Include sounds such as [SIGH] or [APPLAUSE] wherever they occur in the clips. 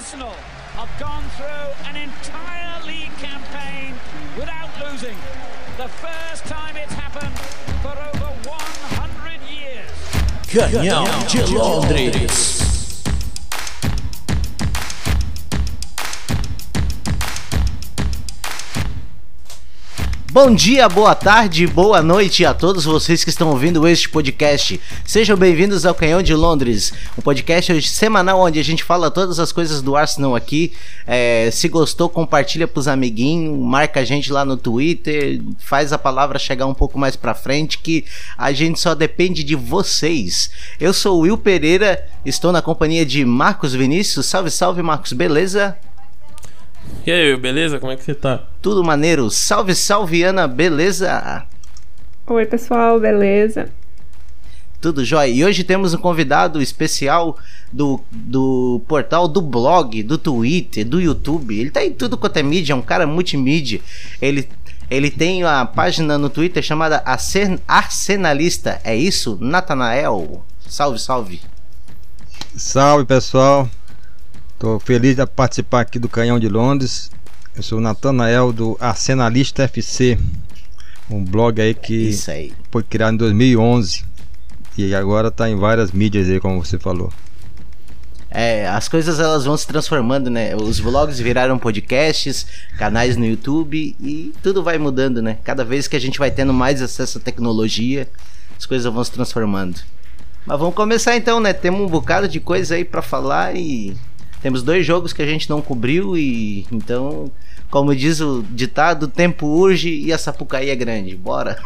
Arsenal have gone through an entire league campaign without losing. The first time it's happened for over 100 years. Canhão de Londres. Bom dia, boa tarde, boa noite a todos vocês que estão ouvindo este podcast. Sejam bem-vindos ao Canhão de Londres, um podcast semanal onde a gente fala todas as coisas do Arsenal aqui. É, se gostou, compartilha pros amiguinhos, marca a gente lá no Twitter, faz a palavra chegar um pouco mais pra frente, que a gente só depende de vocês. Eu sou o Will Pereira, estou na companhia de Marcos Vinícius. Salve, salve, Marcos, beleza? E aí, beleza? Como é que você tá? Tudo maneiro. Salve, salve, Ana, beleza? Oi, pessoal, beleza? Tudo jóia. E hoje temos um convidado especial do, do portal, do blog, do Twitter, do YouTube. Ele tá em tudo quanto é mídia, é um cara multimídia. Ele, ele tem a página no Twitter chamada Arsenalista. É isso? Natanael? Salve, salve. Salve, pessoal. Tô feliz de participar aqui do Canhão de Londres. Eu sou o Natanael do Arsenalista FC, um blog aí que aí. foi criado em 2011 e agora está em várias mídias aí, como você falou. É, as coisas elas vão se transformando, né? Os vlogs viraram podcasts, canais no YouTube e tudo vai mudando, né? Cada vez que a gente vai tendo mais acesso à tecnologia, as coisas vão se transformando. Mas vamos começar então, né? Temos um bocado de coisa aí para falar e temos dois jogos que a gente não cobriu e então, como diz o ditado, o tempo urge e a Sapucaí é grande. Bora.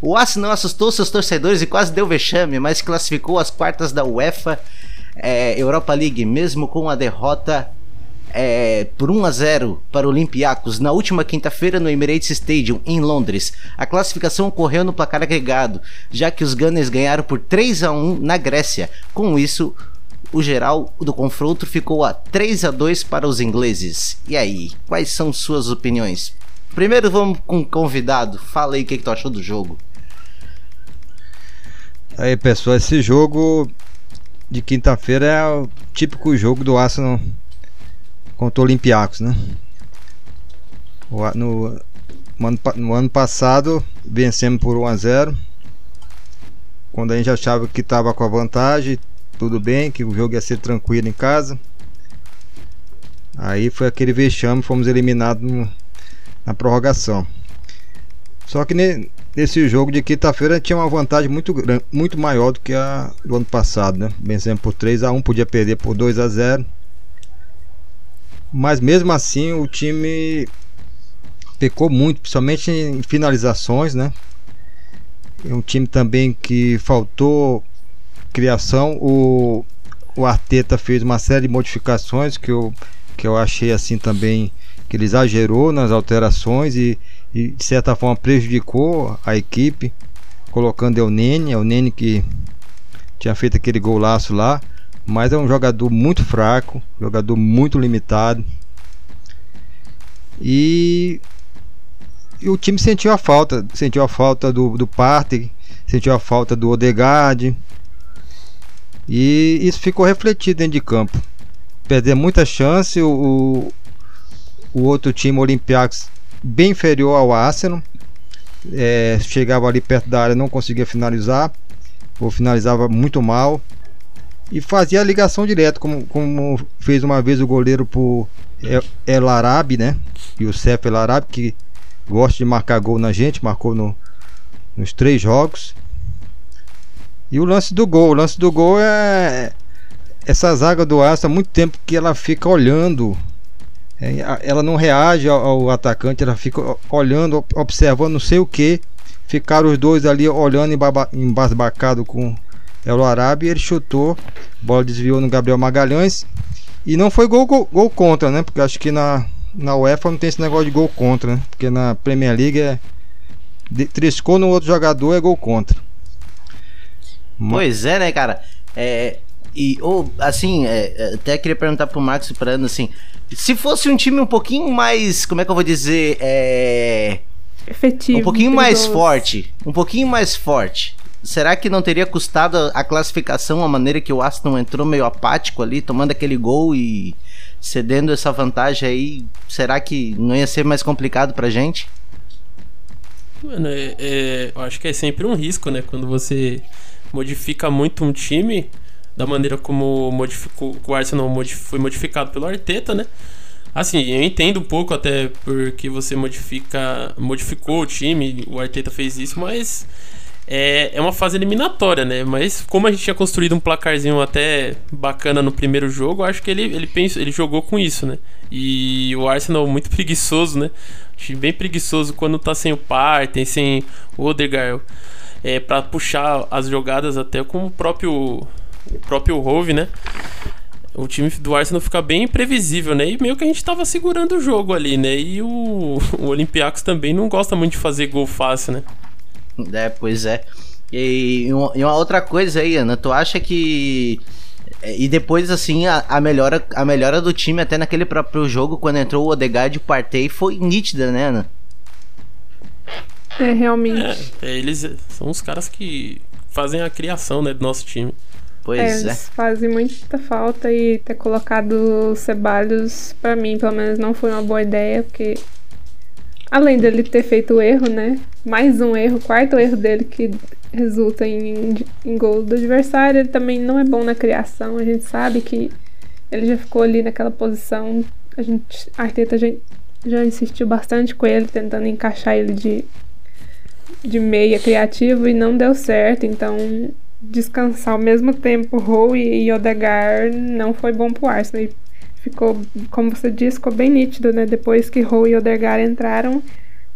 O Arsenal assustou seus torcedores e quase deu vexame, mas classificou as quartas da UEFA é, Europa League, mesmo com a derrota é, por 1 a 0 para o Olympiacos na última quinta-feira no Emirates Stadium, em Londres. A classificação ocorreu no placar agregado, já que os Gunners ganharam por 3 a 1 na Grécia. Com isso, o geral do confronto ficou a 3 a 2 para os ingleses. E aí, quais são suas opiniões? Primeiro vamos com o convidado. Fala aí o que, que tu achou do jogo. Aí pessoal, esse jogo de quinta-feira é o típico jogo do Arsenal contra o Olympiacos, né? No, no, ano, no ano passado vencemos por 1 a 0 quando a gente achava que estava com a vantagem tudo bem, que o jogo ia ser tranquilo em casa. Aí foi aquele vexame, fomos eliminados no, na prorrogação. Só que ne, nesse jogo de quinta-feira tinha uma vantagem muito, muito maior do que a do ano passado, né? Vencemos por 3 a 1 podia perder por 2 a 0 Mas mesmo assim o time pecou muito, principalmente em finalizações, né? É um time também que faltou criação, o, o Arteta fez uma série de modificações que eu, que eu achei assim também que ele exagerou nas alterações e, e de certa forma prejudicou a equipe, colocando o Nene, o Nene que tinha feito aquele golaço lá, mas é um jogador muito fraco, jogador muito limitado. E, e o time sentiu a falta, sentiu a falta do, do Partey, sentiu a falta do Odegaard, e isso ficou refletido dentro de campo. Perder muita chance, o, o outro time, o Olympiacos, bem inferior ao Arsenal. É, chegava ali perto da área, não conseguia finalizar, ou finalizava muito mal. E fazia a ligação direto, como, como fez uma vez o goleiro por El Arabi, né? E o Cef El Arabi, que gosta de marcar gol na gente, marcou no, nos três jogos. E o lance do gol, o lance do gol é essa zaga do Arsenal há muito tempo que ela fica olhando. É, ela não reage ao, atacante, ela fica olhando, observando não sei o que. Ficaram os dois ali olhando embasbacado com El Arabi, ele chutou, bola desviou no Gabriel Magalhães e não foi gol, gol, gol, contra, né? Porque acho que na, na UEFA não tem esse negócio de gol contra, né? Porque na Premier League é triscou no outro jogador é gol contra. Pois é, né, cara? É, e, ou, assim, é, é, até queria perguntar pro Max e pra Ana, assim, se fosse um time um pouquinho mais, como é que eu vou dizer, é... Efetivo. Um pouquinho mais forte, um pouquinho mais forte. Será que não teria custado a classificação a maneira que o Aston entrou meio apático ali, tomando aquele gol e cedendo essa vantagem aí, será que não ia ser mais complicado pra gente? Mano, é, é, eu acho que é sempre um risco, né? Quando você modifica muito um time, da maneira como modificou, o Arsenal foi modificado pelo Arteta, né? Assim, eu entendo um pouco até porque você modifica, modificou o time, o Arteta fez isso, mas é, é uma fase eliminatória, né? Mas como a gente tinha construído um placarzinho até bacana no primeiro jogo, acho que ele, ele, pensou, ele jogou com isso, né? E o Arsenal muito [LAUGHS] preguiçoso, né? Bem preguiçoso quando tá sem o Partey, sem o Odegaard. É, para puxar as jogadas até com o próprio, o próprio Hove, né? o time do Arsenal fica bem imprevisível, né? E meio que a gente tava segurando o jogo ali, né? E o, [LAUGHS] o Olympiacos também não gosta muito de fazer gol fácil, né? É, pois é. E, e uma outra coisa aí, Ana, tu acha que. É, e depois, assim, a, a, melhora, a melhora do time até naquele próprio jogo, quando entrou o Odegaard e o Partey, foi nítida, né, Ana? É, realmente. [LAUGHS] É, eles são os caras que fazem a criação né, do nosso time. Pois é. é. Eles fazem muita falta e ter colocado o Ceballos, pra mim, pelo menos, não foi uma boa ideia, porque além dele ter feito o erro, né? Mais um erro, quarto erro dele que resulta em, em gol do adversário, ele também não é bom na criação. A gente sabe que ele já ficou ali naquela posição. A gente, a Arteta já, já insistiu bastante com ele, tentando encaixar ele de, de meia criativo e não deu certo. Então descansar ao mesmo tempo Rowe e Odegar não foi bom pro Arsenal. E ficou, como você disse, ficou bem nítido, né? Depois que Rowe e Odegar entraram,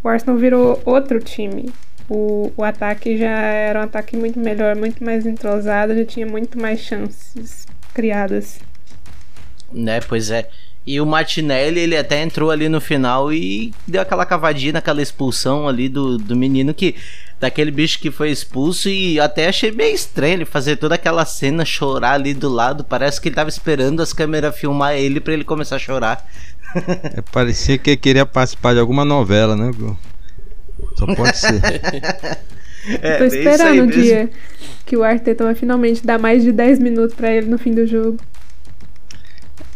o Arsenal virou outro time. O, o ataque já era um ataque muito melhor, muito mais entrosado, já tinha muito mais chances criadas. Né, pois é. E o Martinelli, ele até entrou ali no final e deu aquela cavadinha naquela expulsão ali do, do menino que. Daquele bicho que foi expulso e até achei bem estranho ele fazer toda aquela cena, chorar ali do lado. Parece que ele tava esperando as câmeras filmar ele para ele começar a chorar. [LAUGHS] É, parecia que ele queria participar de alguma novela, né? Só pode ser. [LAUGHS] é, Tô esperando o dia que o Arteta vai finalmente dar mais de 10 minutos para ele no fim do jogo.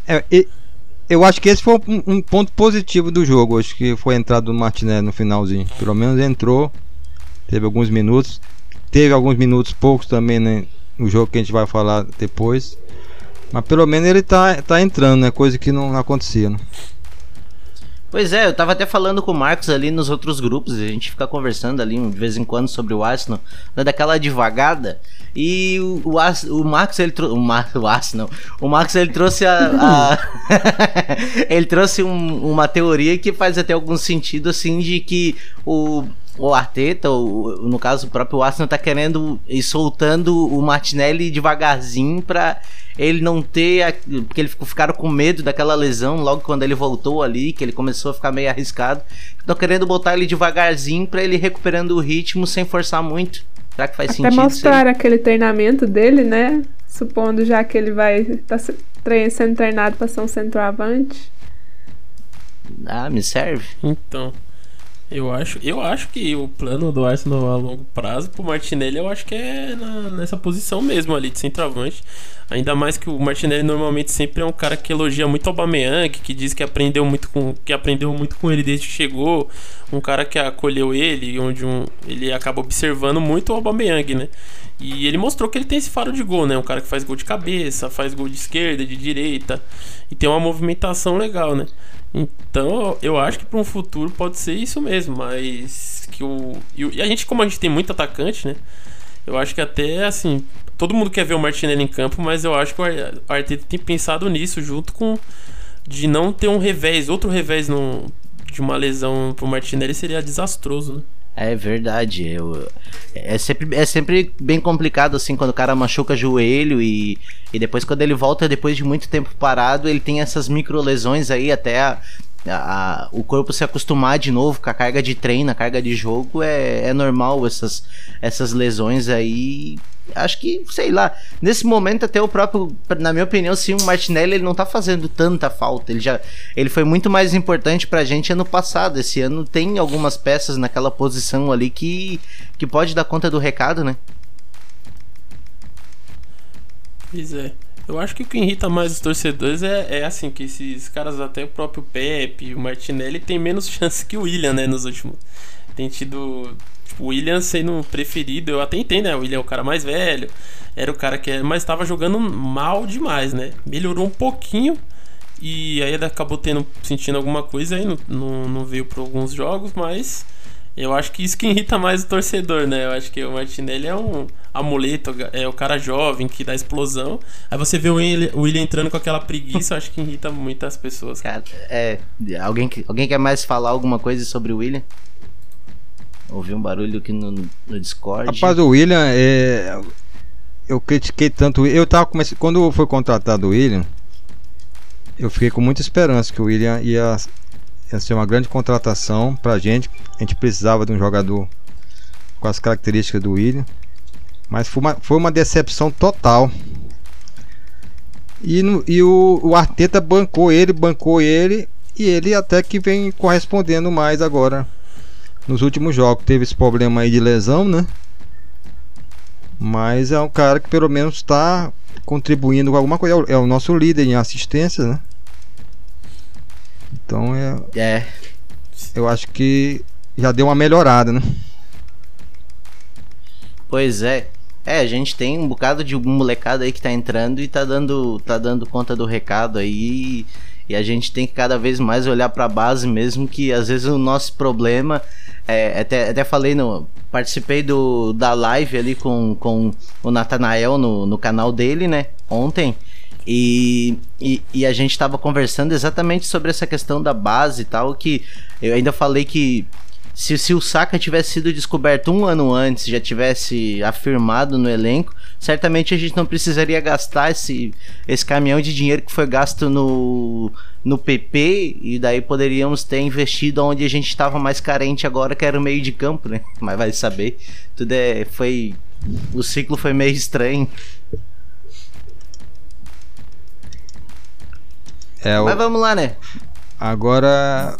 É, e, eu acho que esse foi um, um, ponto positivo do jogo. Acho que foi a entrada do Martinelli no finalzinho. Pelo menos entrou, teve alguns minutos. Teve alguns minutos poucos também né, no jogo que a gente vai falar depois. Mas pelo menos ele tá, tá entrando, né? Coisa que não acontecia. Né? Pois é, eu tava até falando com o Marcos ali nos outros grupos, a gente fica conversando ali de vez em quando sobre o Arsenal, né, daquela devagada. E o, o, o Marcos ele trouxe. O, Mar, [LAUGHS] o Arsenal. O Marcos ele trouxe a. a [LAUGHS] ele trouxe um, uma teoria que faz até algum sentido assim de que o o Arteta, ou, no caso o próprio Arsenal, tá querendo ir soltando o Martinelli devagarzinho pra ele não ter. A, porque eles ficaram com medo daquela lesão logo quando ele voltou ali, que ele começou a ficar meio arriscado. Estão querendo botar ele devagarzinho pra ele ir recuperando o ritmo sem forçar muito. Será que faz Até sentido? mostrar aquele treinamento dele, né? Supondo já que ele vai estar tá sendo treinado para ser um centroavante. Ah, me serve. Então. Eu acho, eu acho que o plano do Arsenal a longo prazo pro Martinelli, eu acho que é na, nessa posição mesmo ali de centroavante. Ainda mais que o Martinelli normalmente sempre é um cara que elogia muito o Aubameyang, que diz que aprendeu muito com que aprendeu muito com ele desde que chegou, um cara que acolheu ele, onde um, ele acaba observando muito o Aubameyang, né? E ele mostrou que ele tem esse faro de gol, né? Um cara que faz gol de cabeça, faz gol de esquerda, de direita e tem uma movimentação legal, né? Então, eu acho que para um futuro pode ser isso mesmo, mas que o e a gente como a gente tem muito atacante, né? Eu acho que até assim, todo mundo quer ver o Martinelli em campo, mas eu acho que o Arteta tem pensado nisso junto com de não ter um revés, outro revés no, de uma lesão pro Martinelli seria desastroso, né? É verdade. Eu, é, sempre, é sempre bem complicado assim quando o cara machuca joelho e, e depois quando ele volta depois de muito tempo parado, ele tem essas micro lesões aí até a, a, o corpo se acostumar de novo com a carga de treino, a carga de jogo, é, é normal essas, essas lesões aí. Acho que, sei lá, nesse momento até o próprio, na minha opinião, sim, o Martinelli ele não tá fazendo tanta falta. Ele já ele foi muito mais importante pra gente ano passado. Esse ano tem algumas peças naquela posição ali que, que pode dar conta do recado, né? Pois é. Eu acho que o que irrita mais os torcedores é, é assim, que esses caras, até o próprio Pepe, o Martinelli, tem menos [LAUGHS] chance que o William, né, nos últimos. Tem tido. Tipo, o William sendo preferido, eu até entendo, né? O William é o cara mais velho, era o cara que. É, mas tava jogando mal demais, né? Melhorou um pouquinho. E aí acabou tendo, sentindo alguma coisa aí, não, não, não veio para alguns jogos, mas eu acho que isso que irrita mais o torcedor, né? Eu acho que o Martinelli é um amuleto, é o cara jovem que dá explosão. Aí você vê o William entrando com aquela preguiça, eu acho que irrita muitas pessoas. Cara, é. Alguém, alguém quer mais falar alguma coisa sobre o William? Ouvi um barulho aqui no, no Discord. Rapaz, o William, é, eu critiquei tanto. Eu tava começando. Quando foi contratado o William, eu fiquei com muita esperança que o William ia ia ser uma grande contratação pra gente. A gente precisava de um jogador com as características do William. Mas foi uma, foi uma decepção total. E, no, e o, o Arteta bancou ele, bancou ele. E ele até que vem correspondendo mais agora. Nos últimos jogos. Teve esse problema aí de lesão, né? Mas é um cara que pelo menos está contribuindo com alguma coisa. É o, é o nosso líder em assistência, né? Então é. É. Eu acho que já deu uma melhorada, né? Pois é. É, a gente tem um bocado de molecada aí que tá entrando e tá dando, tá dando conta do recado aí. E a gente tem que cada vez mais olhar para a base mesmo, que às vezes o nosso problema. É, até, até falei no. Participei do, da live ali com, com o Natanael no, no canal dele, né? Ontem. E, e, e, a gente estava conversando exatamente sobre essa questão da base e tal, que eu ainda falei que se, se o Saka tivesse sido descoberto um ano antes, já tivesse afirmado no elenco, certamente a gente não precisaria gastar esse, esse caminhão de dinheiro que foi gasto no, no PP e daí poderíamos ter investido onde a gente estava mais carente agora, que era o meio de campo, né? [LAUGHS] Mas vai saber, tudo é, foi... O ciclo foi meio estranho. É, Mas vamos lá, né? Agora,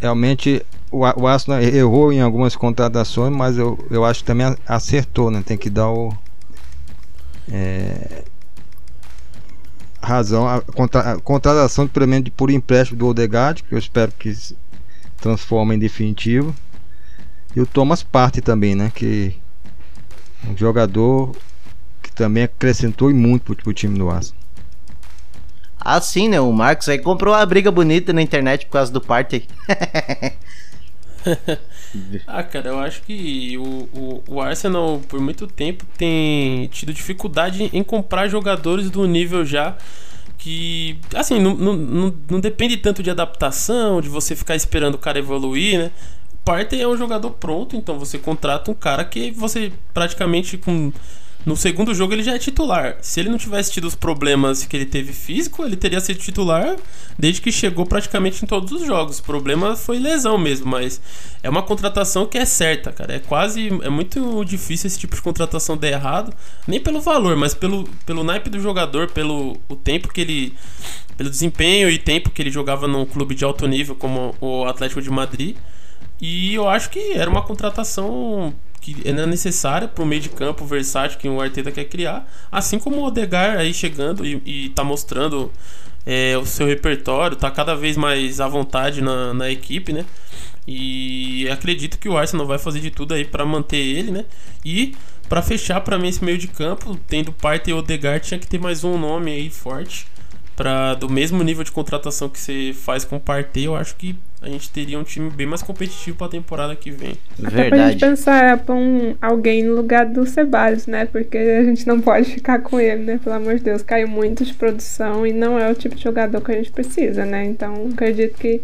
realmente, o, o Arsenal errou em algumas contratações, mas eu, eu acho que também acertou, né? Tem que dar o. É, razão. A, contra, a contratação, pelo menos, por empréstimo do Odegaard, que eu espero que se transforme em definitivo. E o Thomas Partey também, né? Que um jogador que também acrescentou muito pro, pro time do Arsenal. Ah, sim, né? O Marcos aí comprou uma briga bonita na internet por causa do party. [LAUGHS] ah, cara, eu acho que o, o, o, Arsenal por muito tempo tem tido dificuldade em comprar jogadores do nível já que, assim, não, não, não, não depende tanto de adaptação, de você ficar esperando o cara evoluir, né? O Partey é um jogador pronto, então você contrata um cara que você praticamente com no segundo jogo ele já é titular. Se ele não tivesse tido os problemas que ele teve físico, ele teria sido titular desde que chegou praticamente em todos os jogos. O problema foi lesão mesmo, mas é uma contratação que é certa, cara. É quase. É muito difícil esse tipo de contratação dar errado. Nem pelo valor, mas pelo, pelo naipe do jogador, pelo o tempo que ele. Pelo desempenho e tempo que ele jogava num clube de alto nível como o Atlético de Madrid. E eu acho que era uma contratação que é necessária para o meio de campo versátil que o Arteta quer criar, assim como o Odegar aí chegando e, está mostrando é, o seu repertório, está cada vez mais à vontade na, na equipe, né? E acredito que o Arsenal vai fazer de tudo aí para manter ele, né? E para fechar para mim esse meio de campo, tendo Partey e Odegaard, tinha que ter mais um nome aí forte para do mesmo nível de contratação que você faz com o Partey, eu acho que a gente teria um time bem mais competitivo para a temporada que vem. Verdade. Até pra gente pensar pra um, alguém no lugar do Ceballos, né? Porque a gente não pode ficar com ele, né? Pelo amor de Deus, caiu muito de produção e não é o tipo de jogador que a gente precisa, né? Então, acredito que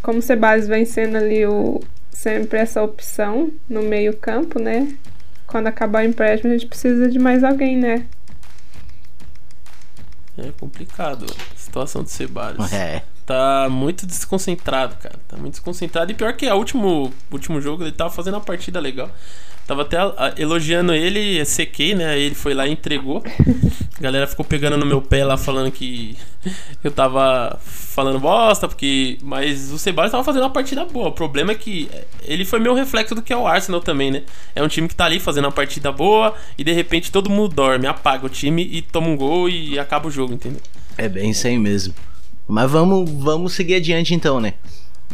como o Ceballos vem sendo ali o, sempre essa opção no meio campo, né? Quando acabar o empréstimo, a gente precisa de mais alguém, né? É complicado a situação do Ceballos. É. Tá muito desconcentrado, cara. Tá muito desconcentrado. E pior que o último, último jogo ele tava fazendo uma partida legal. Tava até a, elogiando ele, sequei, né? Aí ele foi lá e entregou. A galera ficou pegando no meu pé lá falando que [LAUGHS] eu tava falando bosta, porque. Mas o Ceballos tava fazendo uma partida boa. O problema é que ele foi meio reflexo do que é o Arsenal também, né? É um time que tá ali fazendo uma partida boa e de repente todo mundo dorme, apaga o time e toma um gol e acaba o jogo, entendeu? É bem isso aí mesmo. Mas vamos, vamos seguir adiante então, né?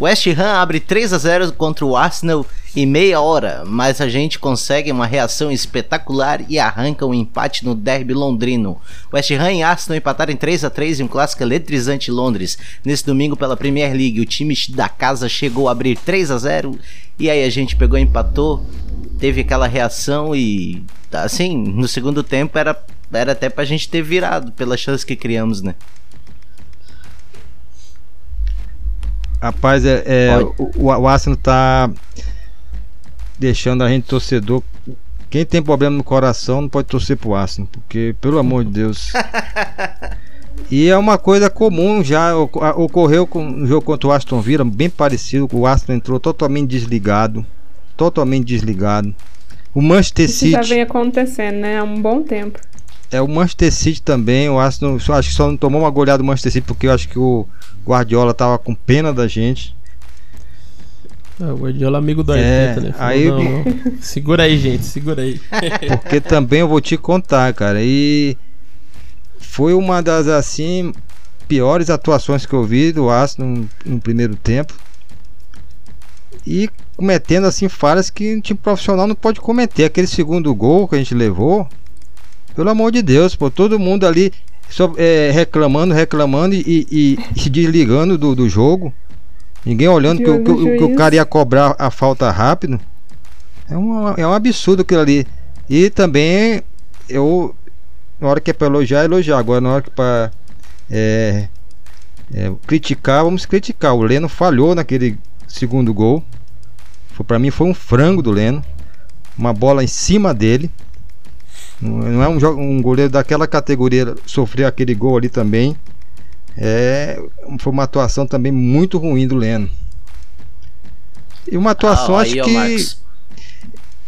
West Ham abre 3 a 0 contra o Arsenal em meia hora, mas a gente consegue uma reação espetacular e arranca um empate no derby londrino. West Ham e Arsenal empataram em 3 a 3 em um clássico eletrizante em Londres. Nesse domingo pela Premier League, o time da casa chegou a abrir 3 a 0 e aí a gente pegou empatou, teve aquela reação e assim, no segundo tempo era era até pra gente ter virado pela chance que criamos, né? Rapaz, é, é o, o Arsenal tá deixando a gente torcedor. Quem tem problema no coração não pode torcer pro Arsenal, porque, pelo amor de Deus. [LAUGHS] e é uma coisa comum já. Ocorreu com o jogo contra o Aston Villa, bem parecido. O Arsenal entrou totalmente desligado. Totalmente desligado. O Manchester Isso City. já vem acontecendo, né? Há um bom tempo. É o Manchester City também. O Arsenal, acho que só não tomou uma goleada do Manchester City porque eu acho que o Guardiola tava com pena da gente. Ah, o Guardiola é amigo do Arteta, é, né? Falou, aí, não, não. Segura aí, gente, segura aí. [LAUGHS] Porque também eu vou te contar, cara. E foi uma das assim piores atuações que eu vi do Arsenal no, no primeiro tempo. E cometendo assim falhas que um time profissional não pode cometer. Aquele segundo gol que a gente levou, pelo amor de Deus, pô, todo mundo ali só, é, reclamando, reclamando e, e, e se desligando do, do jogo. Ninguém olhando que, que, que, que, o cara ia cobrar a falta rápido. É um, é um absurdo aquilo ali. E também eu. Na hora que é pra elogiar, elogiar. Agora na hora que é pra é, é, criticar, vamos criticar. O Leno falhou naquele segundo gol. Foi, pra mim foi um frango do Leno. Uma bola em cima dele. Não é um, um goleiro daquela categoria sofrer aquele gol ali também. É, foi uma atuação também muito ruim do Leno. E uma atuação, ah, acho aí, que.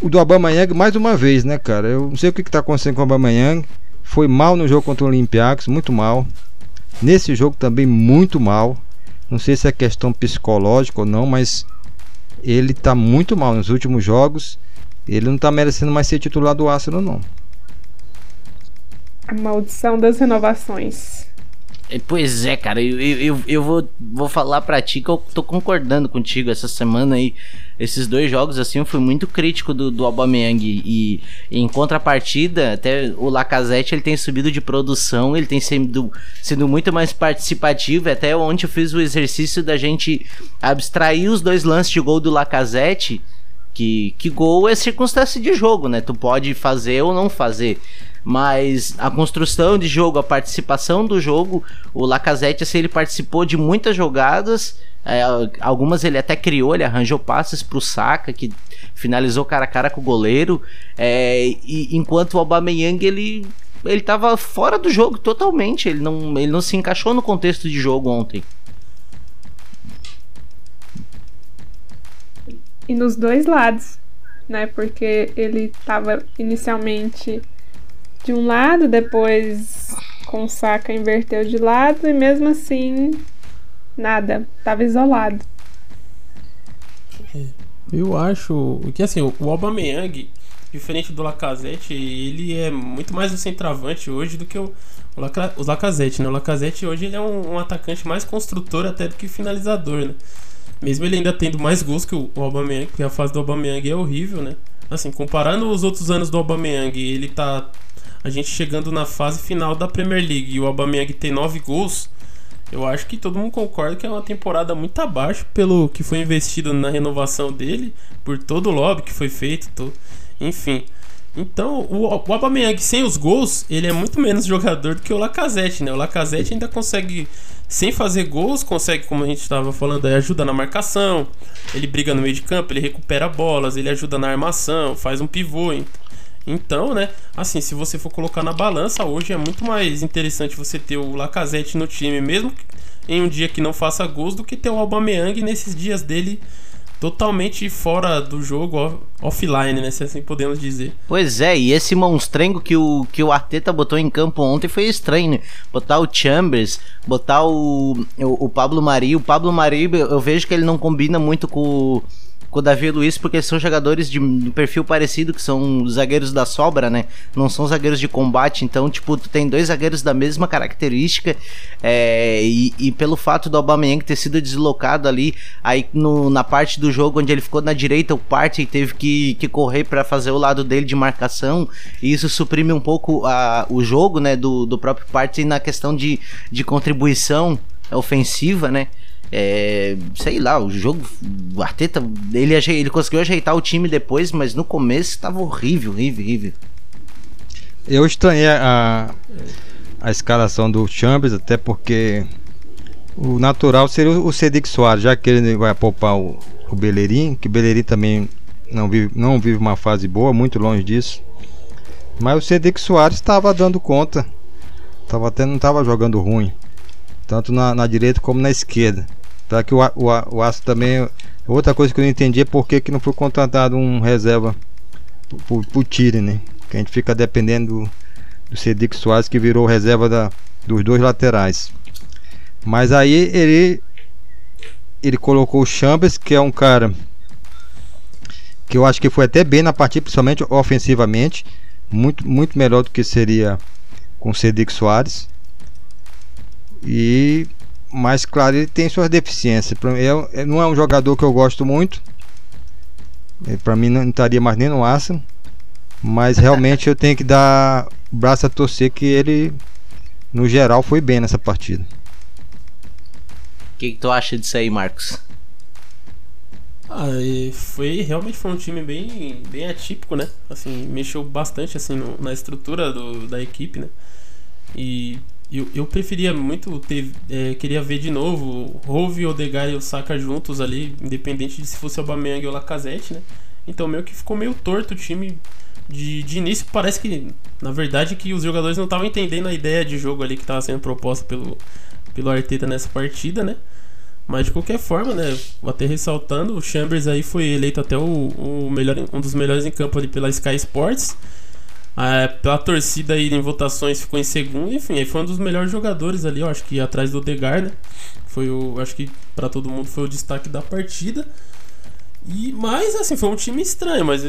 O do Aubameyang, mais uma vez, né, cara? Eu não sei o que está acontecendo com o Aubameyang. Foi mal no jogo contra o Olympiacos, muito mal. Nesse jogo também, muito mal. Não sei se é questão psicológica ou não, mas ele está muito mal nos últimos jogos. Ele não está merecendo mais ser titular do Arsenal, não. A maldição das renovações. É, pois é, cara, eu, eu, eu vou, vou falar pra ti que eu tô concordando contigo essa semana aí. Esses dois jogos, assim, eu fui muito crítico do, do Aubameyang e, e em contrapartida, até o Lacazette ele tem subido de produção, ele tem sido, sido muito mais participativo. Até ontem eu fiz o exercício da gente abstrair os dois lances de gol do Lacazette, que, que gol é circunstância de jogo, né? Tu pode fazer ou não fazer mas a construção de jogo, a participação do jogo, o Lacazette, assim, ele participou de muitas jogadas, é, algumas ele até criou, ele arranjou passes pro Saka, que finalizou cara a cara com o goleiro, é, e enquanto o Aubameyang, ele ele tava fora do jogo totalmente, ele não, ele não se encaixou no contexto de jogo ontem. E nos dois lados, né? Porque ele tava inicialmente de um lado, depois com o Saka inverteu de lado e mesmo assim nada, tava isolado. É, eu acho que assim, o Aubameyang, diferente do Lacazette, ele é muito mais um centroavante hoje do que o, o, o Lacazette, né? O Lacazette hoje ele é um, um, atacante mais construtor até do que finalizador, né? Mesmo ele ainda tendo mais gols que o, o Aubameyang, porque a fase do Aubameyang é horrível, né? Assim, comparando os outros anos do Aubameyang, ele tá a gente chegando na fase final da Premier League e o Aubameyang tem nove gols, eu acho que todo mundo concorda que é uma temporada muito abaixo pelo que foi investido na renovação dele, por todo o lobby que foi feito, enfim. Então, o, o Aubameyang sem os gols, ele é muito menos jogador do que o Lacazette, né? O Lacazette ainda consegue, sem fazer gols, consegue, como a gente estava falando, ajuda na marcação, ele briga no meio de campo, ele recupera bolas, ele ajuda na armação, faz um pivô. Então então, né, assim, se você for colocar na balança, hoje é muito mais interessante você ter o Lacazette no time, mesmo em um dia que não faça gols, do que ter o Aubameyang nesses dias dele totalmente fora do jogo, off, offline, né? Se assim podemos dizer. Pois é, e esse monstrengo que o, que o Arteta botou em campo ontem foi estranho, né? Botar o Chambers, botar o, o, o Pablo Mari. O Pablo Mari, eu vejo que ele não combina muito com o com o Davi e o Luiz, porque são jogadores de, perfil parecido, que são zagueiros da sobra, né? Não são zagueiros de combate, então, tipo, tu tem dois zagueiros da mesma característica, é, e, e, pelo fato do Aubameyang ter sido deslocado ali, aí no, na parte do jogo onde ele ficou na direita, o Partey teve que, que correr para fazer o lado dele de marcação, e isso suprime um pouco a, o jogo, né, do, do próprio Partey na questão de, de contribuição ofensiva, né? É, sei lá, o jogo. O Arteta, ele, ele conseguiu ajeitar o time depois, mas no começo estava horrível, horrível, horrível. Eu estranhei a, a escalação do Chambers, até porque o natural seria o Cedric Soares, já que ele vai poupar o, o Bellerin, que o Bellerin também não vive, não vive uma fase boa, muito longe disso. Mas o Cedric Soares estava dando conta, tava até não estava jogando ruim tanto na, na direita como na esquerda. Para que o, o, o Aço também. Outra coisa que eu não entendi é por que, que não foi contratado um reserva por, por tire, né? Que a gente fica dependendo do, do Cedric Soares que virou reserva da, dos dois laterais. Mas aí ele ele colocou o Chambers, que é um cara que eu acho que foi até bem na partida, principalmente ofensivamente, muito muito melhor do que seria com o Cedric Soares. E mas claro, ele tem suas deficiências. É, é, não é um jogador que eu gosto muito. É, Para mim não estaria mais nem no Arsenal. Mas realmente eu tenho que dar o braço a torcer que ele, no geral, foi bem nessa partida. O que, que, tu acha disso aí, Marcos? Ah, foi realmente foi um time bem, bem atípico, né? Assim, mexeu bastante assim no, na estrutura do, da equipe, né? E eu, eu preferia muito ter. É, queria ver de novo Rove, Odegaard e Osaka juntos ali, independente de se fosse o Aubameyang ou o Lacazette, né? Então meio que ficou meio torto o time de, de início. Parece que, na verdade, que os jogadores não estavam entendendo a ideia de jogo ali que estava sendo proposta pelo, pelo Arteta nessa partida, né? Mas de qualquer forma, né? Até ressaltando, o Chambers aí foi eleito até o, o melhor, um dos melhores em campo ali pela Sky Sports. É, pela torcida aí em votações ficou em segundo, enfim, aí foi um dos melhores jogadores ali, eu acho que atrás do Odegar, né? Foi o, acho que para todo mundo foi o destaque da partida. E mas assim, foi um time estranho, mas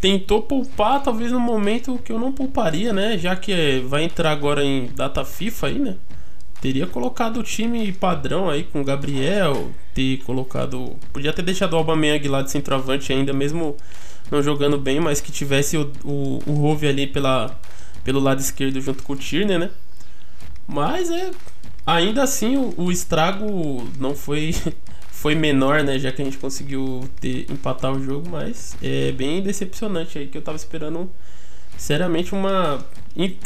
tentou poupar talvez no momento que eu não pouparia, né? Já que vai entrar agora em data FIFA aí, né? Teria colocado o time padrão aí com o Gabriel, ter colocado, podia ter deixado o Aubameyang lá de centroavante ainda mesmo não jogando bem, mas que tivesse o, o, o Rove ali pela, pelo lado esquerdo junto com o Tierney, né? Mas é. Ainda assim o, o estrago não foi [LAUGHS] foi menor, né? Já que a gente conseguiu ter, empatar o jogo, mas é bem decepcionante aí que eu tava esperando seriamente uma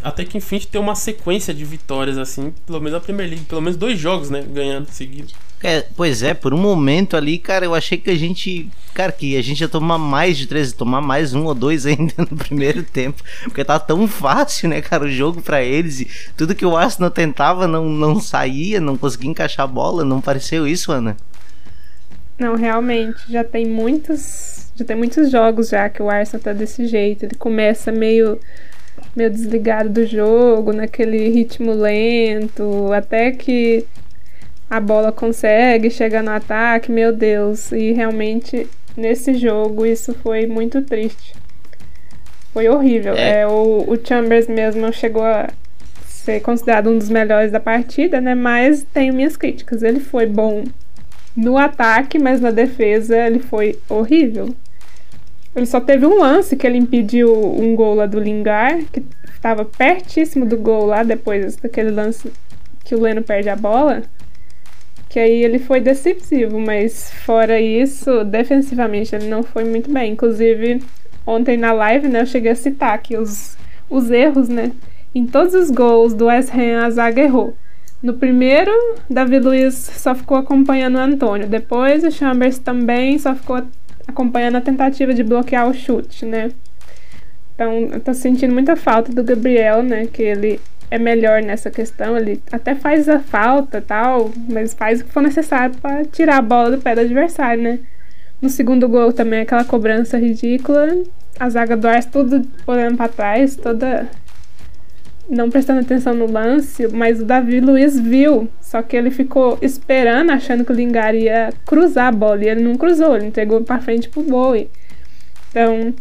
até que enfim ter uma sequência de vitórias assim, pelo menos a Premier League, pelo menos dois jogos, né, ganhando seguidos. É, pois é, por um momento ali, cara, eu achei que a gente. Cara, que a gente ia tomar mais de 13, tomar mais um ou dois ainda [LAUGHS] no primeiro tempo. Porque tá tão fácil, né, cara, o jogo para eles. E tudo que o Arsenal tentava não, não saía, não conseguia encaixar a bola. Não pareceu isso, Ana? Não, realmente, já tem muitos. Já tem muitos jogos já que o Arsenal tá desse jeito. Ele começa meio meio desligado do jogo, naquele ritmo lento, até que a bola consegue chegar no ataque, meu Deus. E realmente nesse jogo isso foi muito triste. Foi horrível. É. é o, o Chambers mesmo chegou a ser considerado um dos melhores da partida, né? Mas tenho minhas críticas. Ele foi bom no ataque, mas na defesa ele foi horrível. Ele só teve um lance que ele impediu um gol lá do Lingar, que estava pertíssimo do gol lá depois daquele lance que o Leno perde a bola que aí ele foi decisivo, mas fora isso, defensivamente ele não foi muito bem. Inclusive, ontem na live, né, eu cheguei a citar aqui os, os erros, né? Em todos os gols do West Ham, a zaga errou. No primeiro, Davi Luiz só ficou acompanhando o Antônio. Depois, o Chambers também só ficou acompanhando a tentativa de bloquear o chute, né? Então, eu tô sentindo muita falta do Gabriel, né? Que ele é melhor nessa questão. Ele até faz a falta tal, mas faz o que for necessário para tirar a bola do pé do adversário, né? No segundo gol também aquela cobrança ridícula. A zaga do Arsenal tudo olhando para trás, toda não prestando atenção no lance, mas o Davi Luiz viu, só que ele ficou esperando, achando que o Lingard ia cruzar a bola, e ele não cruzou, ele entregou para frente pro Bowie. Então,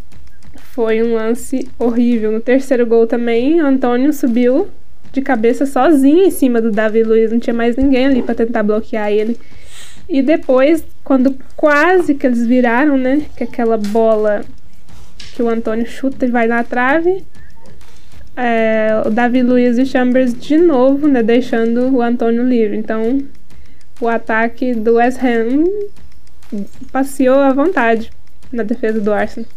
foi um lance horrível. No terceiro gol também, o Antônio subiu de cabeça sozinho em cima do Davi Luiz, não tinha mais ninguém ali para tentar bloquear ele. E depois, quando quase que eles viraram, né, que aquela bola que o Antônio chuta e vai na trave, é, o Davi Luiz e Chambers de novo, né, deixando o Antônio livre. Então, o ataque do West Ham passeou à vontade na defesa do Arsenal.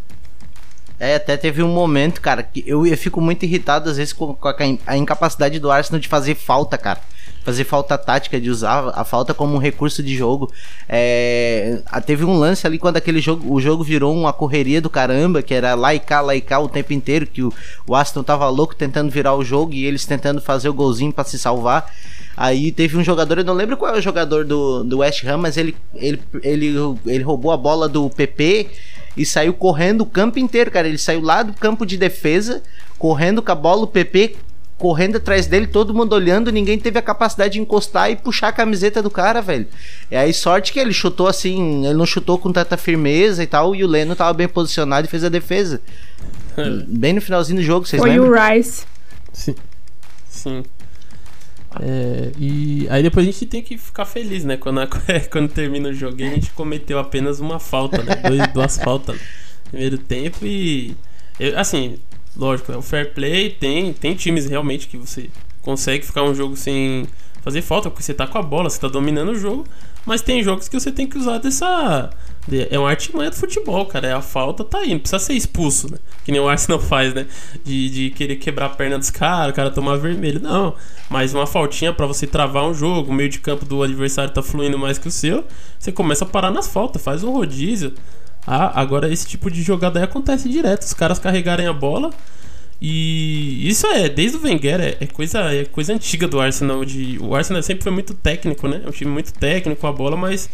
É, até teve um momento, cara, que eu, eu fico muito irritado às vezes com, com a, a, incapacidade do Arsenal de fazer falta, cara. Fazer falta tática, de usar a falta como um recurso de jogo. É, teve um lance ali quando aquele jogo, o jogo virou uma correria do caramba, que era lá e cá, lá e cá o tempo inteiro, que o, o Aston tava louco tentando virar o jogo e eles tentando fazer o golzinho para se salvar. Aí teve um jogador, eu não lembro qual é o jogador do, do West Ham, mas ele, ele, ele, ele roubou a bola do PP e saiu correndo o campo inteiro, cara. Ele saiu lá do campo de defesa, correndo com a bola, o PP correndo atrás dele, todo mundo olhando, ninguém teve a capacidade de encostar e puxar a camiseta do cara, velho. E aí, sorte que ele chutou assim, ele não chutou com tanta firmeza e tal, e o Leno tava bem posicionado e fez a defesa. bem no finalzinho do jogo, vocês Foi lembram? Foi o Rice. Sim. Sim. É, e aí depois a gente tem que ficar feliz, né? Quando, a, [LAUGHS] quando termina o jogo, a gente cometeu apenas uma falta, né? Dois, duas faltas no primeiro tempo e. Eu, assim, lógico, é o fair play, tem, tem times realmente que você consegue ficar um jogo sem fazer falta, porque você tá com a bola, você tá dominando o jogo, mas tem jogos que você tem que usar dessa é uma artimanha do futebol, cara. É a falta, tá aí. Não precisa ser expulso, né? Que nem o Arsenal [LAUGHS] faz, né? De, de querer quebrar a perna dos caras, o cara tomar vermelho. Não. Mas uma faltinha para você travar um jogo, o meio de campo do adversário tá fluindo mais que o seu. Você começa a parar nas faltas, faz um rodízio. Ah, agora esse tipo de jogada aí acontece direto. Os caras carregarem a bola. E isso é, desde o Wenger, é, é, coisa, é coisa antiga do Arsenal. De, o Arsenal sempre foi muito técnico, né? É um time muito técnico, a bola, mas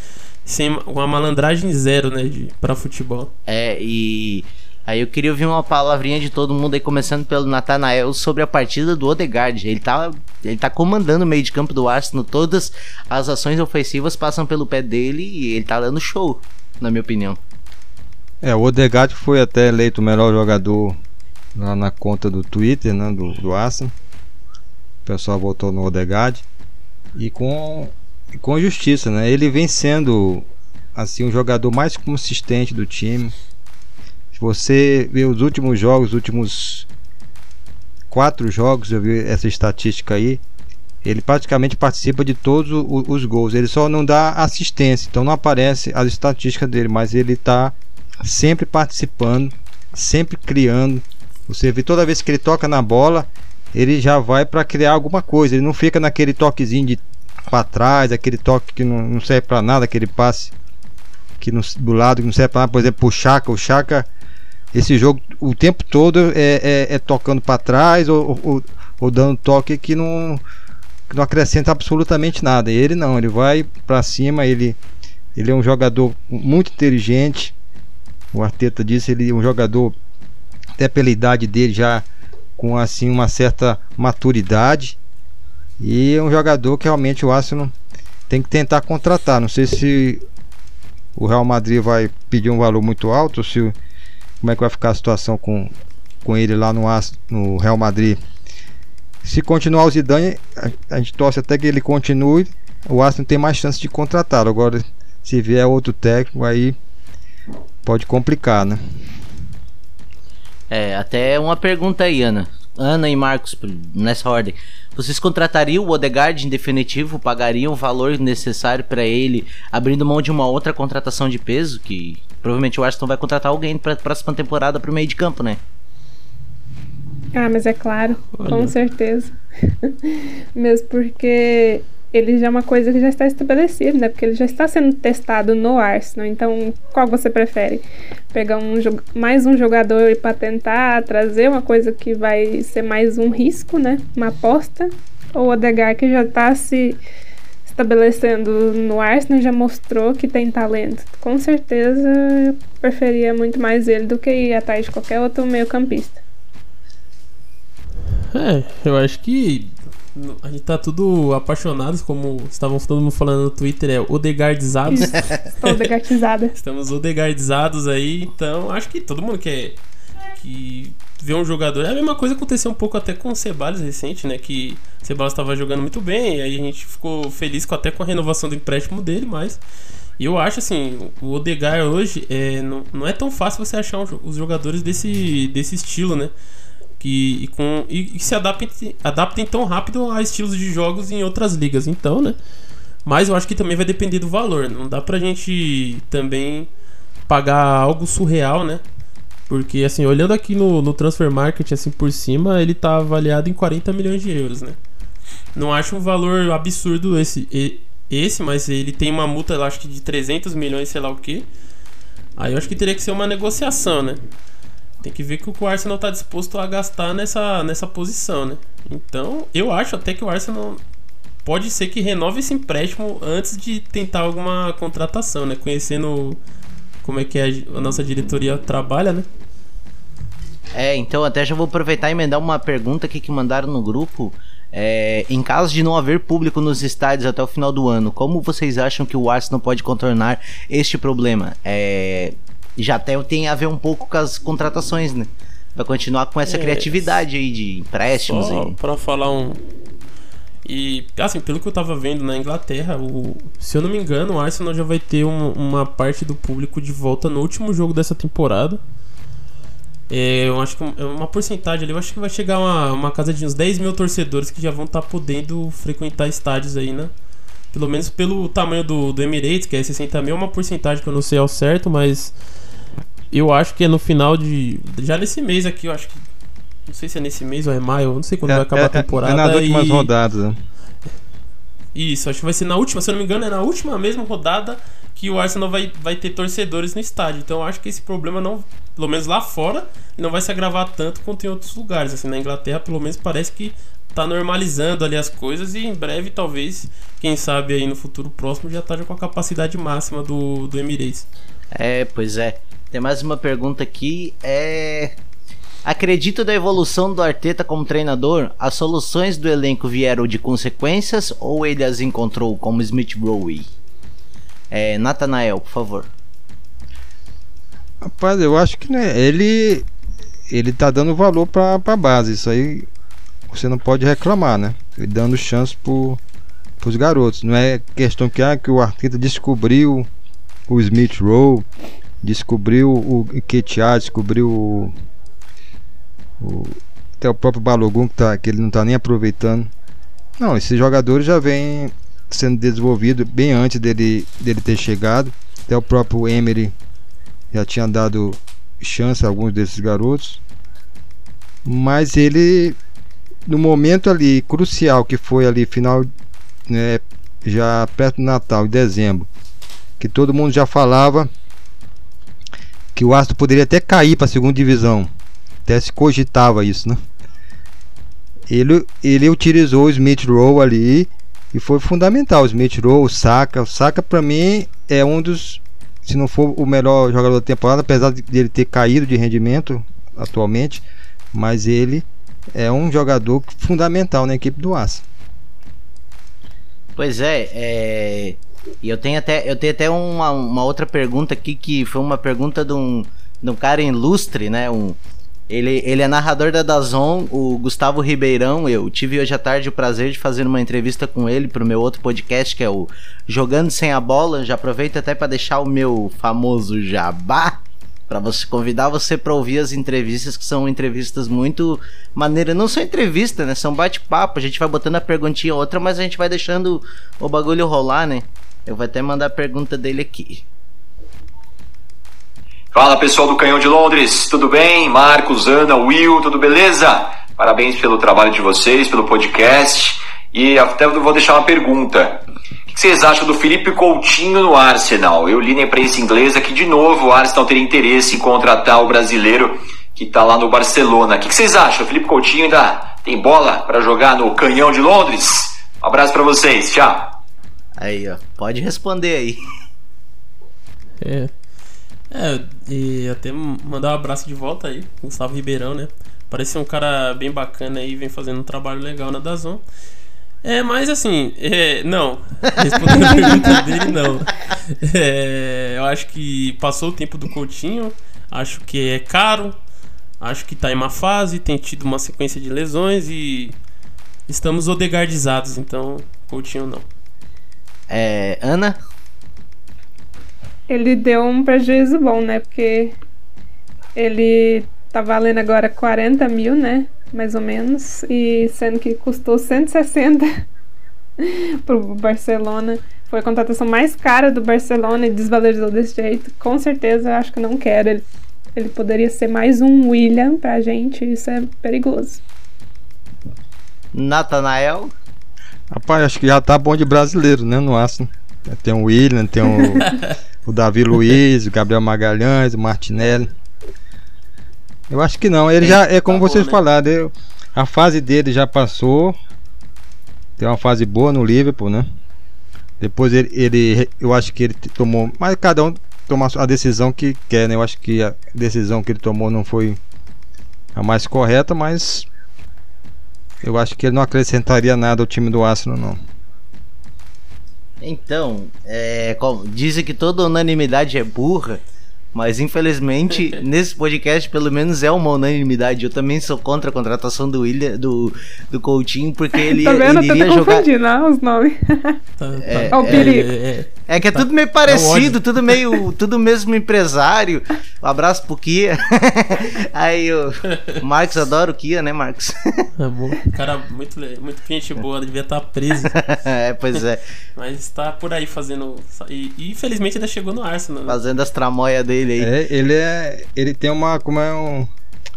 sem uma malandragem zero, né, de, pra futebol. É, e aí eu queria ouvir uma palavrinha de todo mundo aí, começando pelo Natanael, sobre a partida do Odegaard. Ele tá, ele tá comandando o meio de campo do Arsenal, todas as ações ofensivas passam pelo pé dele e ele tá dando show, na minha opinião. É, o Odegaard foi até eleito o melhor jogador lá na conta do Twitter, né, do, do Arsenal. O pessoal votou no Odegaard. E com com justiça, né? Ele vem sendo assim um jogador mais consistente do time. Se você vê os últimos jogos, os últimos quatro jogos, eu vi essa estatística aí. Ele praticamente participa de todos os, gols. Ele só não dá assistência, então não aparece as estatísticas dele, mas ele está sempre participando, sempre criando. Você vê toda vez que ele toca na bola, ele já vai para criar alguma coisa. Ele não fica naquele toquezinho de para trás, aquele toque que não, não serve para nada, aquele passe que não, do lado que não serve para nada, por exemplo, o Chaka, o Chaka, esse jogo o tempo todo é, é, é tocando para trás ou, ou, ou, dando toque que não, que não acrescenta absolutamente nada. E ele não, ele vai para cima, ele, ele é um jogador muito inteligente. O Arteta disse ele é um jogador até pela idade dele já com assim uma certa maturidade e é um jogador que realmente o Arsenal tem que tentar contratar. Não sei se o Real Madrid vai pedir um valor muito alto, se como é que vai ficar a situação com, com ele lá no, no Real Madrid. Se continuar o Zidane, a, a gente torce até que ele continue. O Arsenal tem mais chance de contratar. Agora, se vier outro técnico, aí pode complicar, né? É, até uma pergunta aí, Ana. Ana e Marcos, nessa ordem. Vocês contratariam o Odegaard em definitivo? Pagariam o valor necessário para ele, abrindo mão de uma outra contratação de peso? Que provavelmente o Arsenal vai contratar alguém para a próxima temporada para o meio de campo, né? Ah, mas é claro, Olha. com certeza. [LAUGHS] Mesmo porque ele já é uma coisa que já está estabelecida, né? Porque ele já está sendo testado no Arsenal. Então, qual você prefere? Pegar um, mais um jogador para tentar trazer uma coisa que vai ser mais um risco, né? Uma aposta? Ou o Odegaard que já está se estabelecendo no Arsenal já mostrou que tem talento. Com certeza eu preferia muito mais ele do que ir atrás de qualquer outro meio-campista. É, eu acho que a gente tá tudo apaixonados, como estavam todo mundo falando no Twitter, é odegardizados. [LAUGHS] Estou odegartizada. Estamos odegardizados aí, então acho que todo mundo quer que ver um jogador. É a mesma coisa aconteceu um pouco até com o Ceballos recente, né? Que o Ceballos estava jogando muito bem, e aí a gente ficou feliz com, até com a renovação do empréstimo dele, mas eu acho assim, o Odegar hoje é, não, não é tão fácil você achar um, os jogadores desse, desse estilo, né? Que, e, com, e, e se adaptem, adaptem tão rápido a estilos de jogos em outras ligas. Então, né? Mas eu acho que também vai depender do valor. Não dá pra gente também pagar algo surreal, né? Porque, assim, olhando aqui no, no Transfer Market, assim, por cima, ele tá avaliado em 40 milhões de euros, né? Não acho um valor absurdo esse, esse mas ele tem uma multa, eu acho que de 300 milhões, sei lá o que. Aí eu acho que teria que ser uma negociação, né? Tem que ver que o Arsenal está disposto a gastar nessa, nessa posição, né? Então, eu acho até que o Arsenal pode ser que renove esse empréstimo antes de tentar alguma contratação, né? Conhecendo como é que a nossa diretoria trabalha, né? É, então até já vou aproveitar e emendar uma pergunta aqui que mandaram no grupo. É, em caso de não haver público nos estádios até o final do ano, como vocês acham que o Arsenal pode contornar este problema? É, já até tem a ver um pouco com as contratações, né? Vai continuar com essa é, criatividade aí de empréstimos. Só e... pra falar um. E, assim, pelo que eu tava vendo na Inglaterra, o... se eu não me engano, o Arsenal já vai ter um, uma parte do público de volta no último jogo dessa temporada. É, eu acho que é uma porcentagem ali, eu acho que vai chegar uma, uma casa de uns 10 mil torcedores que já vão estar tá podendo frequentar estádios aí, né? Pelo menos pelo tamanho do, do Emirates, que é 60 mil, é uma porcentagem que eu não sei ao certo, mas eu acho que é no final de. Já nesse mês aqui, eu acho que. Não sei se é nesse mês ou é maio, não sei quando é, vai acabar é, a temporada. É nas últimas e... rodadas, né? Isso, acho que vai ser na última, se eu não me engano, é na última mesma rodada que o Arsenal vai, vai ter torcedores no estádio. Então eu acho que esse problema não, pelo menos lá fora, não vai se agravar tanto quanto em outros lugares. Assim, na Inglaterra, pelo menos parece que tá normalizando ali as coisas e em breve, talvez, quem sabe aí no futuro próximo já esteja com a capacidade máxima do, do Emirates. É, pois é. Tem mais uma pergunta aqui. É. Acredita da evolução do Arteta como treinador? As soluções do elenco vieram de consequências ou ele as encontrou como Smith Rowe? É, Nathanael, por favor. Rapaz, eu acho que né, ele ele tá dando valor para a base. Isso aí você não pode reclamar, né? Ele dando chance para os garotos. Não é questão que, ah, que o Arteta descobriu o Smith Rowe descobriu o Ketia, descobriu o, o, até o próprio Balogun que, tá, que ele não está nem aproveitando. Não, esses jogadores já vêm sendo desenvolvidos bem antes dele, dele ter chegado. Até o próprio Emery já tinha dado chance a alguns desses garotos. Mas ele, no momento ali crucial que foi ali final, né, já perto do Natal, em dezembro, que todo mundo já falava que o Astro poderia até cair para a segunda divisão. Até se cogitava isso, né? Ele, ele utilizou o Smith Rowe ali e foi fundamental. O Smith Rowe, o Saka. O Saka, para mim, é um dos, se não for o melhor jogador da temporada, apesar de ele ter caído de rendimento atualmente, mas ele é um jogador fundamental na equipe do Aço. Pois é, é, e eu tenho até, eu tenho até uma, uma outra pergunta aqui que foi uma pergunta de um, de um cara ilustre, né? Um, ele, ele é narrador da Dazon, o Gustavo Ribeirão. Eu tive hoje à tarde o prazer de fazer uma entrevista com ele para o meu outro podcast, que é o Jogando Sem a Bola. Já aproveito até para deixar o meu famoso jabá para você convidar você para ouvir as entrevistas que são entrevistas muito maneiras, não são entrevistas, né? São bate-papo. A gente vai botando a perguntinha outra, mas a gente vai deixando o bagulho rolar, né? Eu vou até mandar a pergunta dele aqui. Fala pessoal do Canhão de Londres, tudo bem? Marcos, Ana, Will, tudo beleza? Parabéns pelo trabalho de vocês, pelo podcast. E até vou deixar uma pergunta. O que vocês acham do Felipe Coutinho no Arsenal? Eu li na imprensa inglesa que de novo o Arsenal teria interesse em contratar o brasileiro que está lá no Barcelona. O que vocês acham? O Felipe Coutinho ainda tem bola para jogar no Canhão de Londres? Um abraço para vocês, tchau. Aí, ó. Pode responder aí. É. É, e até mandar um abraço de volta aí, Gustavo Ribeirão, né? Parece um cara bem bacana aí, vem fazendo um trabalho legal na Dazon. É, mas assim, é, não. [LAUGHS] Respondendo a pergunta dele, não. É, eu acho que passou o tempo do Coutinho, acho que é caro, acho que tá em uma fase, tem tido uma sequência de lesões e estamos odegardizados, então Coutinho não. É, Ana? Ele deu um prejuízo bom, né? Porque ele tá valendo agora 40 mil, né? Mais ou menos. E sendo que custou 160 [LAUGHS] pro Barcelona. Foi a contratação mais cara do Barcelona e desvalorizou desse jeito. Com certeza eu acho que não quero. Ele, ele poderia ser mais um William pra gente. Isso é perigoso. Natanael? Rapaz, acho que já tá bom de brasileiro, né? No Arsenal. Tem o William, tem o, [LAUGHS] o Davi Luiz, o Gabriel Magalhães, o Martinelli. Eu acho que não. Ele já é como Tá bom, vocês né? falaram, a fase dele já passou. Tem uma fase boa no Liverpool, né? Depois ele, ele eu acho que ele tomou, mas cada um toma a decisão que quer, né? Eu acho que a decisão que ele tomou não foi a mais correta, mas eu acho que ele não acrescentaria nada ao time do Arsenal, não. Então, é, como- dizem que toda unanimidade é burra, mas infelizmente [LAUGHS] nesse podcast pelo menos é uma unanimidade. Eu também sou contra a contratação do William, do, do Coutinho, porque ele, tá vendo? ele Eu tô iria até jogar. confundindo ah, os nomes. [LAUGHS] Tá, É, tá. Ó o perigo. é, É que é Tá. tudo meio É parecido, tudo meio, [LAUGHS] tudo mesmo empresário. Um abraço pro Kia. Aí o Marcos adora o Kia, né, Marcos? é bom. Cara, muito, muito gente boa, devia estar preso. é, pois é, Mas tá por aí fazendo. E, e infelizmente ainda chegou no Arsenal. Né? fazendo as tramóias dele aí. É, ele é. Ele tem uma. Como é um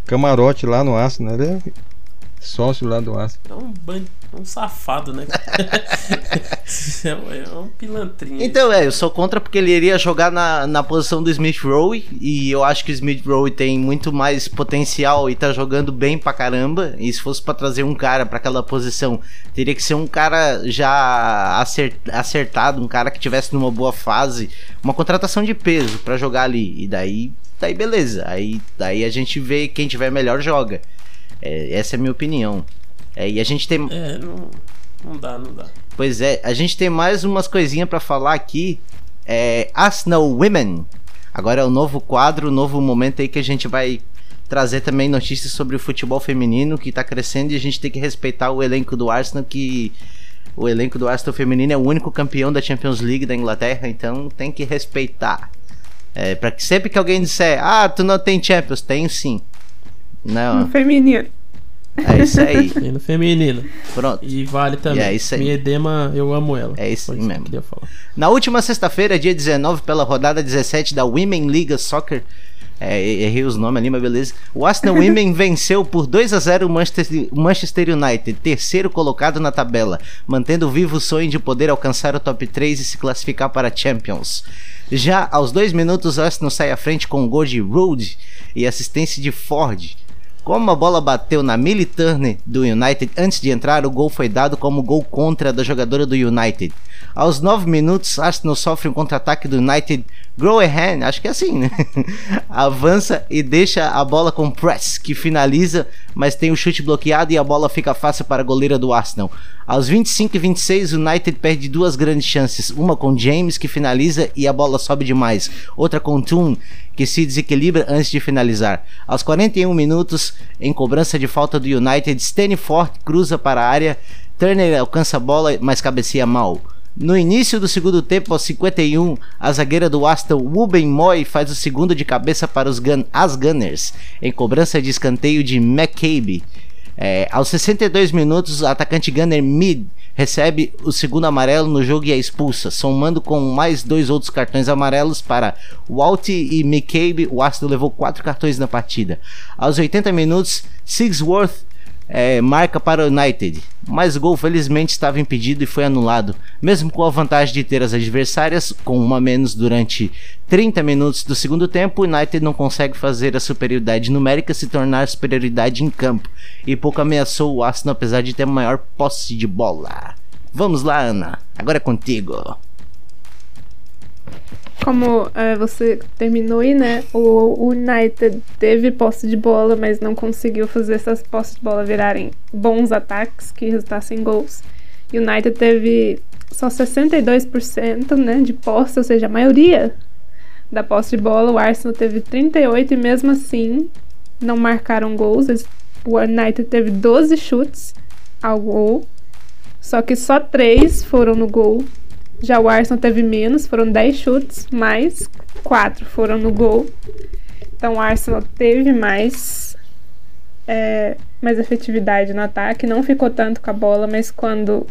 camarote lá no Arsenal, né? Ele é sócio lá do Arsenal. É um, ban... um safado, né? [LAUGHS] é, um, é um pilantrinho. Então, é, eu sou contra porque ele iria jogar na, na posição do Smith Rowe e eu acho que o Smith Rowe tem muito mais potencial e tá jogando bem pra caramba. E se fosse pra trazer um cara pra aquela posição, teria que ser um cara já acer- acertado, um cara que tivesse numa boa fase, uma contratação de peso pra jogar ali. E daí, daí beleza. Aí, daí a gente vê quem tiver melhor joga. É, essa é a minha opinião. É, e a gente tem, É, não, não dá, não dá. Pois é, a gente tem mais umas coisinhas pra falar aqui. É Arsenal Women. Agora é o novo quadro, o novo momento aí que a gente vai trazer também notícias sobre o futebol feminino que tá crescendo e a gente tem que respeitar o elenco do Arsenal que o elenco do Arsenal feminino é o único campeão da Champions League da Inglaterra, então tem que respeitar. É, para que sempre que alguém disser: "Ah, tu não tem Champions", tenho sim. Não, No feminino. é isso aí. [LAUGHS] E no feminino. Pronto. E vale também. E é isso aí. Minha edema, eu amo ela. É isso aí que eu mesmo. queria falar. Na última sexta-feira, dia 19, pela rodada 17 da Women Liga Soccer, é, errei os nomes ali, mas beleza. O Arsenal [LAUGHS] Women venceu por 2 a 0 o Manchester, Manchester United, terceiro colocado na tabela, mantendo vivo o sonho de poder alcançar o top 3 e se classificar para Champions. Já aos dois minutos, o Arsenal sai à frente com um gol de Road e assistência de Ford. Como a bola bateu na Millie Turner do United antes de entrar, o gol foi dado como gol contra da jogadora do United. Aos 9 minutos, Arsenal sofre um contra-ataque do United. Groehan, acho que é assim, né? [LAUGHS] Avança e deixa a bola com Press, que finaliza, mas tem o chute bloqueado e a bola fica fácil para a goleira do Arsenal. Aos 25 e 26, o United perde duas grandes chances. Uma com James, que finaliza e a bola sobe demais. Outra com Toon, que se desequilibra antes de finalizar. Aos 41 minutos, em cobrança de falta do United, Stanford cruza para a área. Turner alcança a bola, mas cabeceia mal. No início do segundo tempo, aos 51, a zagueira do Aston, Ruben Moy, faz o segundo de cabeça para os Gun as Gunners, em cobrança de escanteio de McCabe. É, aos 62 minutos, o atacante Gunner Mid recebe o segundo amarelo no jogo e é expulsa, somando com mais dois outros cartões amarelos para Walt e McCabe. O Arsenal levou quatro cartões na partida. Aos 80 minutos, Sigsworth é, marca para o United, mas o gol felizmente estava impedido e foi anulado, mesmo com a vantagem de ter as adversárias com uma menos durante 30 minutos do segundo tempo. O United não consegue fazer a superioridade numérica se tornar superioridade em campo e pouco ameaçou o Arsenal apesar de ter maior posse de bola. Vamos lá, Ana. Agora é contigo. Como é, você terminou aí, né? O United teve posse de bola, mas não conseguiu fazer essas posses de bola virarem bons ataques que resultassem em gols. United teve só 62% né, de posse, ou seja, a maioria da posse de bola. O Arsenal teve 38% e mesmo assim não marcaram gols. O United teve 12 chutes ao gol, só que só 3 foram no gol. Já o Arsenal teve menos, foram 10 chutes, mais 4 foram no gol. Então o Arsenal teve mais, é, mais efetividade no ataque, não ficou tanto com a bola, mas quando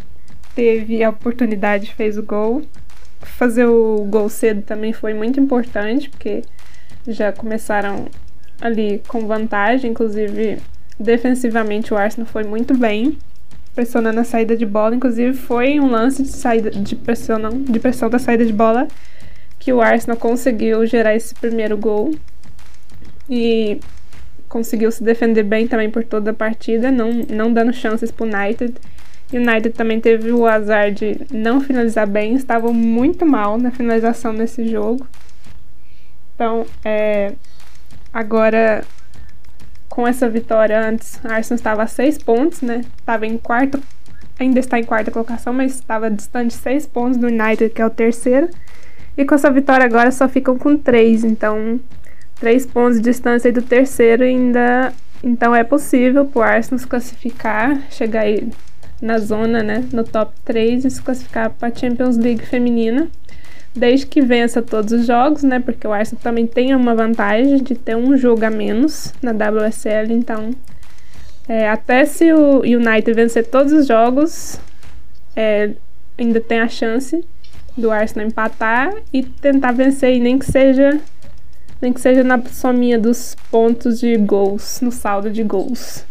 teve a oportunidade fez o gol. Fazer o gol cedo também foi muito importante, porque já começaram ali com vantagem, inclusive defensivamente o Arsenal foi muito bem pressionando a saída de bola. Inclusive, foi um lance de saída de pressão, de pressão da saída de bola que o Arsenal conseguiu gerar esse primeiro gol e conseguiu se defender bem também por toda a partida, não, não dando chances para o United. United também teve o azar de não finalizar bem, estavam muito mal na finalização nesse jogo. Então, é, agora com essa vitória antes, Arsenal estava a seis pontos, né? Estava em quarto, ainda está em quarta colocação, mas estava distante seis pontos do United, que é o terceiro. E com essa vitória agora só ficam com três, então três pontos de distância do terceiro ainda. Então é possível para o Arsenal se classificar, chegar aí na zona, né, no top 3 e se classificar para a Champions League feminina desde que vença todos os jogos, né? Porque o Arsenal também tem uma vantagem de ter um jogo a menos na WSL, então é, até se o United vencer todos os jogos, é, ainda tem a chance do Arsenal empatar e tentar vencer, e nem que seja nem que seja na sominha dos pontos de gols, no saldo de gols.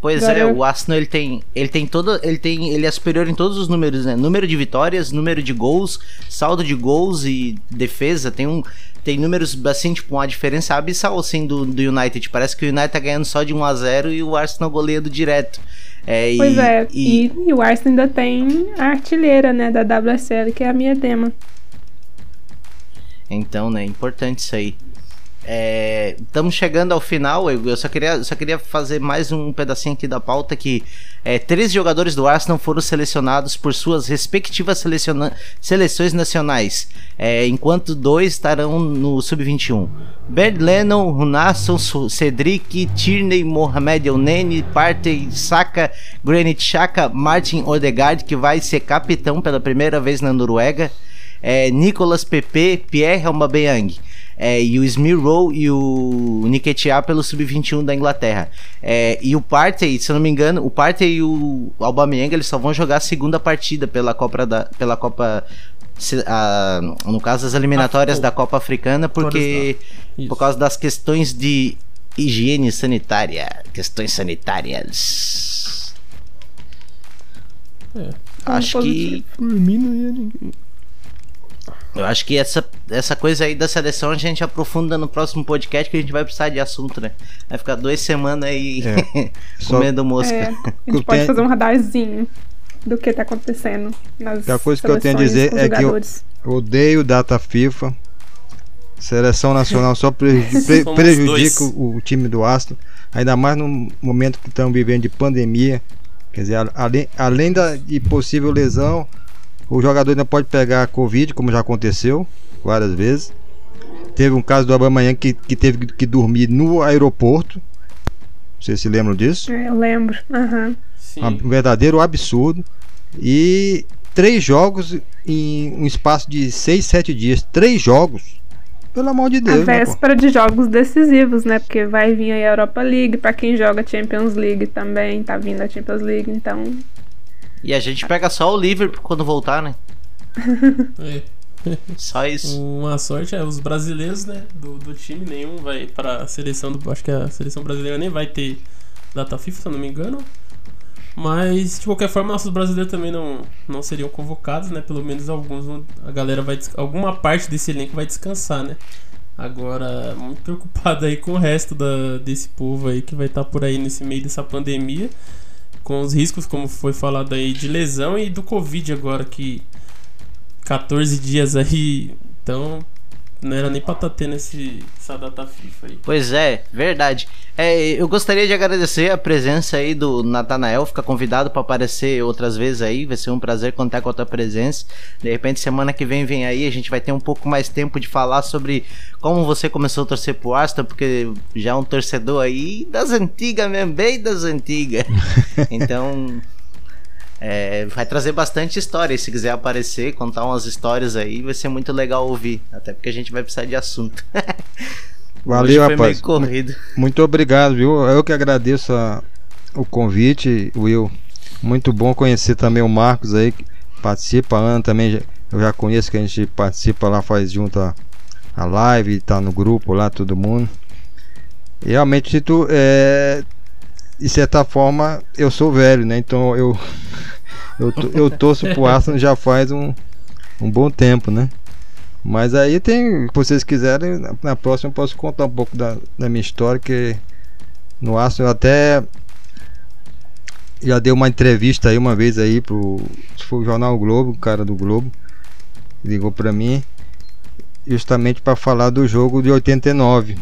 Pois é, o Arsenal ele tem, ele tem todo, ele tem, ele é superior em todos os números, né? Número de vitórias, número de gols, saldo de gols e defesa, tem um tem números assim, tipo, uma diferença abissal assim do, do United. Parece que o United tá ganhando só de 1 a 0 e o Arsenal goleando direto. É, pois e, é, e... E, e o Arsenal ainda tem a artilheira, né, da WSL, que é a minha tema. Então, né, importante isso aí. Estamos é, chegando ao final. Eu, eu, só, queria, só queria fazer mais um pedacinho aqui da pauta que é, três jogadores do Arsenal foram selecionados por suas respectivas seleções nacionais, é, enquanto dois estarão no sub-21. Bert Lennon, Runasson, Cedric, Tierney, Mohamed Elneny, Partey, Saka, Granit Xhaka, Martin Odegaard, que vai ser capitão pela primeira vez na Noruega, é, Nicolas Pepe, Pierre Aubameyang é, e o Smirrow e o Nketiah pelo Sub-21 da Inglaterra. É, e o Partey, se eu não me engano, o Partey e o Aubameyang eles só vão jogar a segunda partida pela Copa da, pela Copa a, no caso as eliminatórias ah, da Copa Africana porque por causa das questões de higiene sanitária, questões sanitárias. É, Acho que por mim não ia ninguém. Eu acho que essa, essa coisa aí da seleção a gente aprofunda no próximo podcast que a gente vai precisar de assunto, né? Vai ficar duas semanas aí é. [LAUGHS] comendo mosca. É, a [LAUGHS] gente pode fazer um radarzinho do que tá acontecendo nas A coisa que eu tenho a dizer é que eu odeio data FIFA. Seleção nacional só [LAUGHS] prejudica, prejudica o, o, time do Astro, ainda mais no momento que estamos vivendo de pandemia. Quer dizer, além, além da, de possível lesão, o jogador ainda pode pegar Covid, como já aconteceu várias vezes. Teve um caso do Abamanhã que, que teve que dormir no aeroporto. Vocês se lembram disso? Eu lembro. Uhum. Um verdadeiro absurdo. E três jogos em um espaço de seis, sete dias. Três jogos. Pelo amor de Deus. A né, véspera né, de jogos decisivos, né? Porque vai vir a Europa League. para quem joga Champions League também. Tá vindo a Champions League. Então e a gente pega só o Liverpool quando voltar, né? É. Só isso. Uma sorte é os brasileiros, né? Do, do time, nenhum vai para a seleção do. Acho que a seleção brasileira nem vai ter data FIFA, se eu não me engano. Mas de qualquer forma, nossos brasileiros também não, não seriam convocados, né? Pelo menos alguns. A galera vai. Alguma parte desse elenco vai descansar, né? Agora, muito preocupado aí com o resto da, desse povo aí que vai estar tá por aí nesse meio dessa pandemia com os riscos, como foi falado aí, de lesão e do Covid agora, que 14 dias aí. Então, não era nem pra estar tá tendo esse, essa data FIFA aí. Pois é, verdade. É, eu gostaria de agradecer a presença aí do Natanael, fica convidado para aparecer outras vezes aí, vai ser um prazer contar com a tua presença. De repente, semana que vem vem aí, a gente vai ter um pouco mais tempo de falar sobre como você começou a torcer pro Aston, porque já é um torcedor aí das antigas mesmo, bem das antigas. [LAUGHS] Então, é, vai trazer bastante história. E se quiser aparecer, contar umas histórias aí, vai ser muito legal ouvir. Até porque a gente vai precisar de assunto. [LAUGHS] Valeu, rapaz. Muito obrigado, viu? Eu que agradeço a, o convite, Will. Muito bom conhecer também o Marcos aí, que participa. A Ana também, eu já conheço que a gente participa lá, faz junto a, a live, tá no grupo lá, todo mundo. E realmente, tu, é, de certa forma, eu sou velho, né? Então eu eu, eu torço pro Arsenal já faz um, um bom tempo, né? Mas aí tem, se vocês quiserem, na, na próxima eu posso contar um pouco da, da minha história, que no Arsenal eu até já dei uma entrevista aí uma vez aí pro foi o jornal Globo, o cara do Globo ligou para mim justamente para falar do jogo de 89.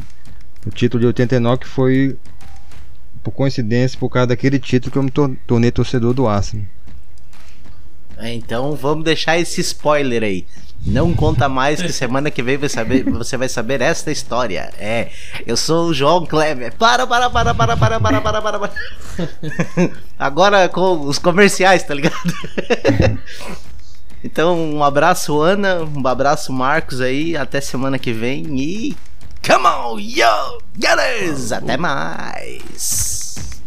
O título de 89 que foi por coincidência, por causa daquele título que eu me tornei torcedor do Arsenal. É, então vamos deixar esse spoiler aí. Não conta mais que semana que vem vai saber, você vai saber esta história. É, eu sou o João Kleber. Para, para, para, para, para, para, para, para. para. Agora com os comerciais, tá ligado? Então, um abraço Ana, um abraço Marcos aí, até semana que vem e Come on, yo, guys! Até mais!